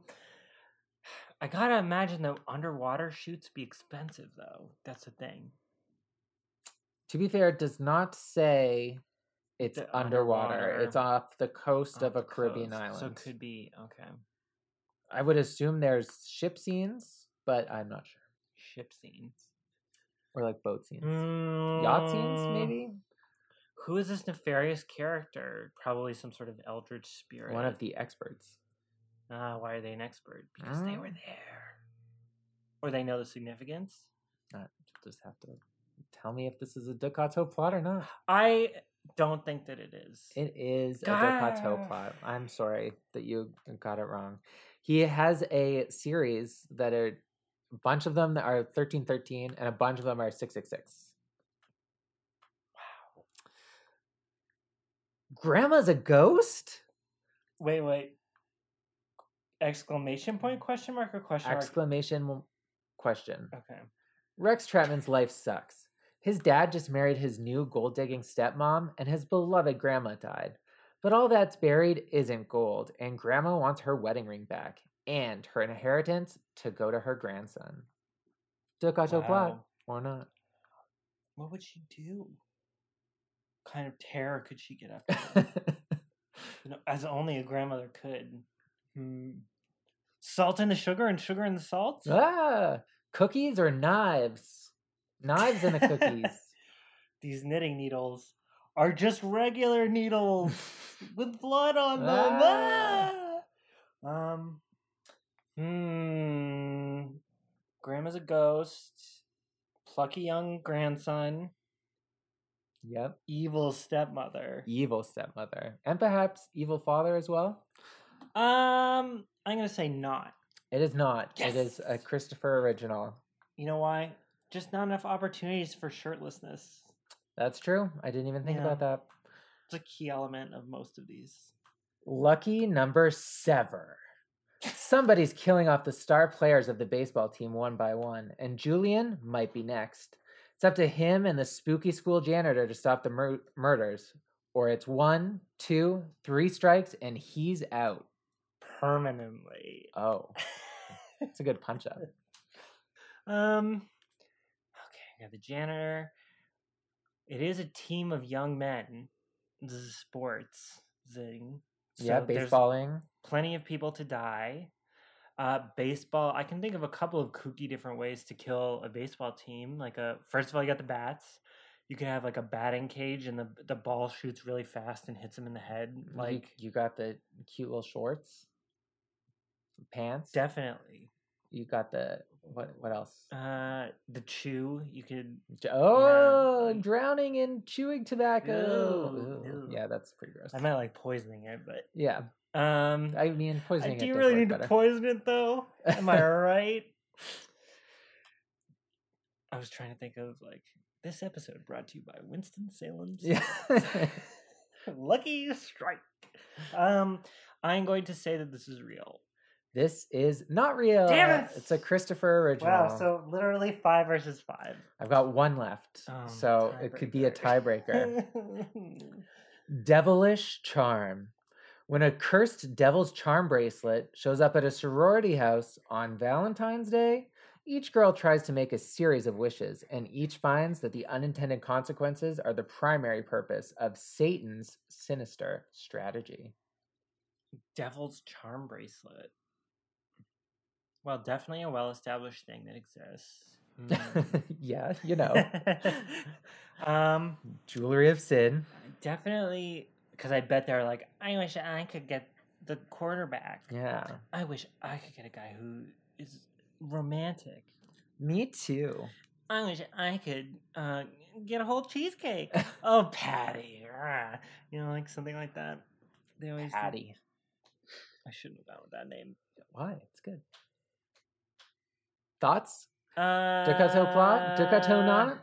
I gotta imagine that underwater shoots be expensive though. That's the thing. To be fair, it does not say it's underwater. underwater It's off the coast off of a Caribbean coast, island. So it could be okay. I would assume there's ship scenes, but I'm not sure. Ship scenes. Or like boat scenes. Yacht scenes, Mm, maybe? Who is this nefarious character? Probably some sort of eldritch spirit. One of the experts. Ah, why are they an expert? Because they were Mm. there. Or they know the significance. Uh, just have to tell me if this is a DeCoteau plot or not. I don't think that it is. It is a Gah. DeCoteau plot. I'm sorry that you got it wrong. He has a series that are a bunch of them that are 1313 and a bunch of them are 666. Grandma's a ghost? Wait, wait. Exclamation point? Question mark or question mark? Exclamation question. Okay. Rex Trapman's life sucks. His dad just married his new gold digging stepmom, and his beloved grandma died. But all that's buried isn't gold, and grandma wants her wedding ring back and her inheritance to go to her grandson. Wow. or not? What would she do? Kind of terror could she get up you know, as only a grandmother could. Hmm. Salt in the sugar and sugar in the salt? ah, cookies or knives? Knives and the cookies. These knitting needles are just regular needles with blood on them. Ah. Ah! Um. Hmm. Grandma's a ghost. Plucky young grandson. Yep. Evil stepmother. Evil stepmother. And perhaps evil father as well? Um, I'm gonna say not. It is not. It is a Christopher original. You know why? Just not enough opportunities for shirtlessness. That's true. I didn't even think Yeah. about that. It's a key element of most of these. Lucky number seven. Somebody's killing off the star players of the baseball team one by one, and Julian might be next. It's up to him and the spooky school janitor to stop the mur- murders, or it's one, two, three strikes, and he's out. Permanently. Oh, it's a good punch up. Um. Okay, I got the janitor. It is a team of young men. This is sports. Zing. yeah, So there's baseballing. Plenty of people to die. Uh, baseball. I can think of a couple of kooky different ways to kill a baseball team. Like a first of all, you got the bats. you could have like a batting cage and the the ball shoots really fast and hits him in the head. Like Like you got the cute little shorts, pants. definitely. You got the what? What else? Uh, the chew you could. Oh, like- drowning in chewing tobacco. Ew, ew. Yeah, that's pretty gross. I meant like poisoning it, but yeah, um, I mean I- do you really need better. to poison it though? Am I right? I was trying to think of like this episode brought to you by Winston Salem's yeah. Lucky Strike. Um, I'm going to say that this is real. this is not real. Damn it! It's a Christopher original. Wow, so literally five versus five. I've got one left, Um, so it could be a tiebreaker. Devilish Charm. When a cursed devil's charm bracelet shows up at a sorority house on Valentine's Day, each girl tries to make a series of wishes, and each finds that the unintended consequences are the primary purpose of Satan's sinister strategy. Devil's charm bracelet. Well, definitely a well-established thing that exists. Hmm. yeah, you know, um, jewelry of sin. definitely because I bet they're like, I wish I could get the quarterback. Yeah, I wish I could get a guy who is romantic. me too. I wish I could uh, get a whole cheesecake. oh, Patty, rah. you know, like something like that. They always Patty. I shouldn't have gone with that name. Why? It's good. Thoughts? Uh, DeCoteau plot? DeCoteau not?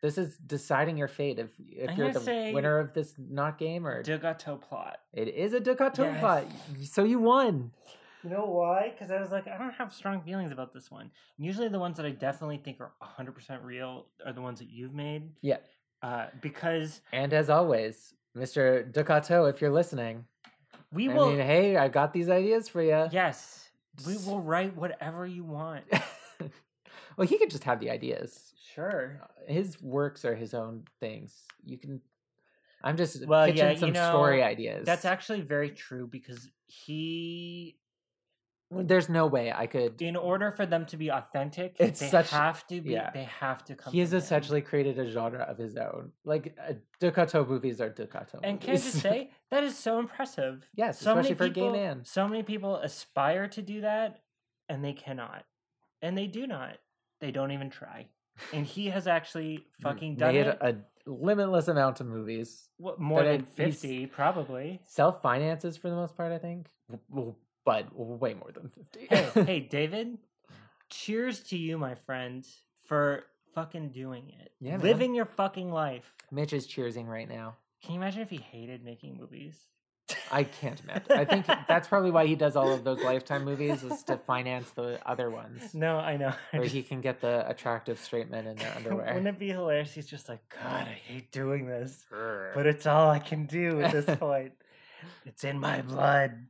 This is deciding your fate if if I'm you're the winner of this not game or DeCoteau plot. it is a DeCoteau Yes. plot. So you won. You know why? Because I was like, I don't have strong feelings about this one. Usually, the ones that I definitely think are 100% real are the ones that you've made. Yeah. Uh, because And as always, Mr. DeCoteau, if you're listening, we I will. mean, hey, I got these ideas for you. yes, we will write whatever you want. well, he could just have the ideas. Sure. His works are his own things. You can. I'm just Well, pitching yeah, you some story ideas. That's actually very true because he, There's no way I could. in order for them to be authentic, It's they such- have to be. yeah. They have to come. He has essentially created a genre of his own. Like uh, DeCoteau movies are DeCoteau. And can I just say that is so impressive. yes, so many especially for a gay man. So many people aspire to do that, and they cannot, and they do not. They don't even try. And he has actually fucking done Made it. a limitless amount of movies. what, more than I- he's- fifty, probably. Self finances for the most part, I think. W- But way more than fifty. hey, hey, David. Cheers to you, my friend, for fucking doing it. Yeah, man. living your fucking life. Mitch is cheersing right now. Can you imagine if he hated making movies? I can't imagine. I think that's probably why he does all of those Lifetime movies is to finance the other ones, No, I know. Where he can get the attractive straight men in their underwear. Wouldn't it be hilarious? He's just like, God, I hate doing this, but it's all I can do at this point. It's in my blood.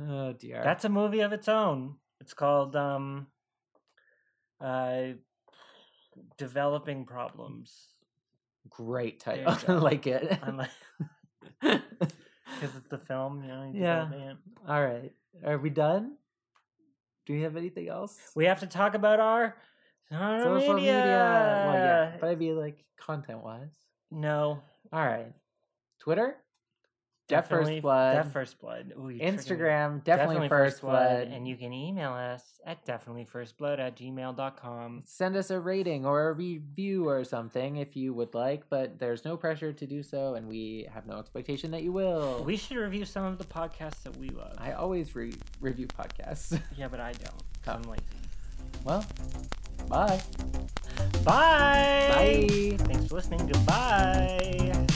oh dear. That's a movie of its own. It's called um, uh, Developing Problems. great title. I like it. Because it's the film, you know. Yeah. All right. Are we done? Do we have anything else? We have to talk about our social, Social media. media. Well, yeah. But I mean, like, content wise. No. All right. Twitter? Deaf First definitely Blood. First Blood. Ooh, you triggered me. Instagram, definitely, First Blood. And you can email us at definitelyfirstblood at gmail.com. Send us a rating or a review or something if you would like, but there's no pressure to do so, and we have no expectation that you will. We should review some of the podcasts that we love. I always re- review podcasts. yeah, but I don't. 'cause I'm oh. lazy. well, bye. Bye. Bye. Thanks for listening. Goodbye.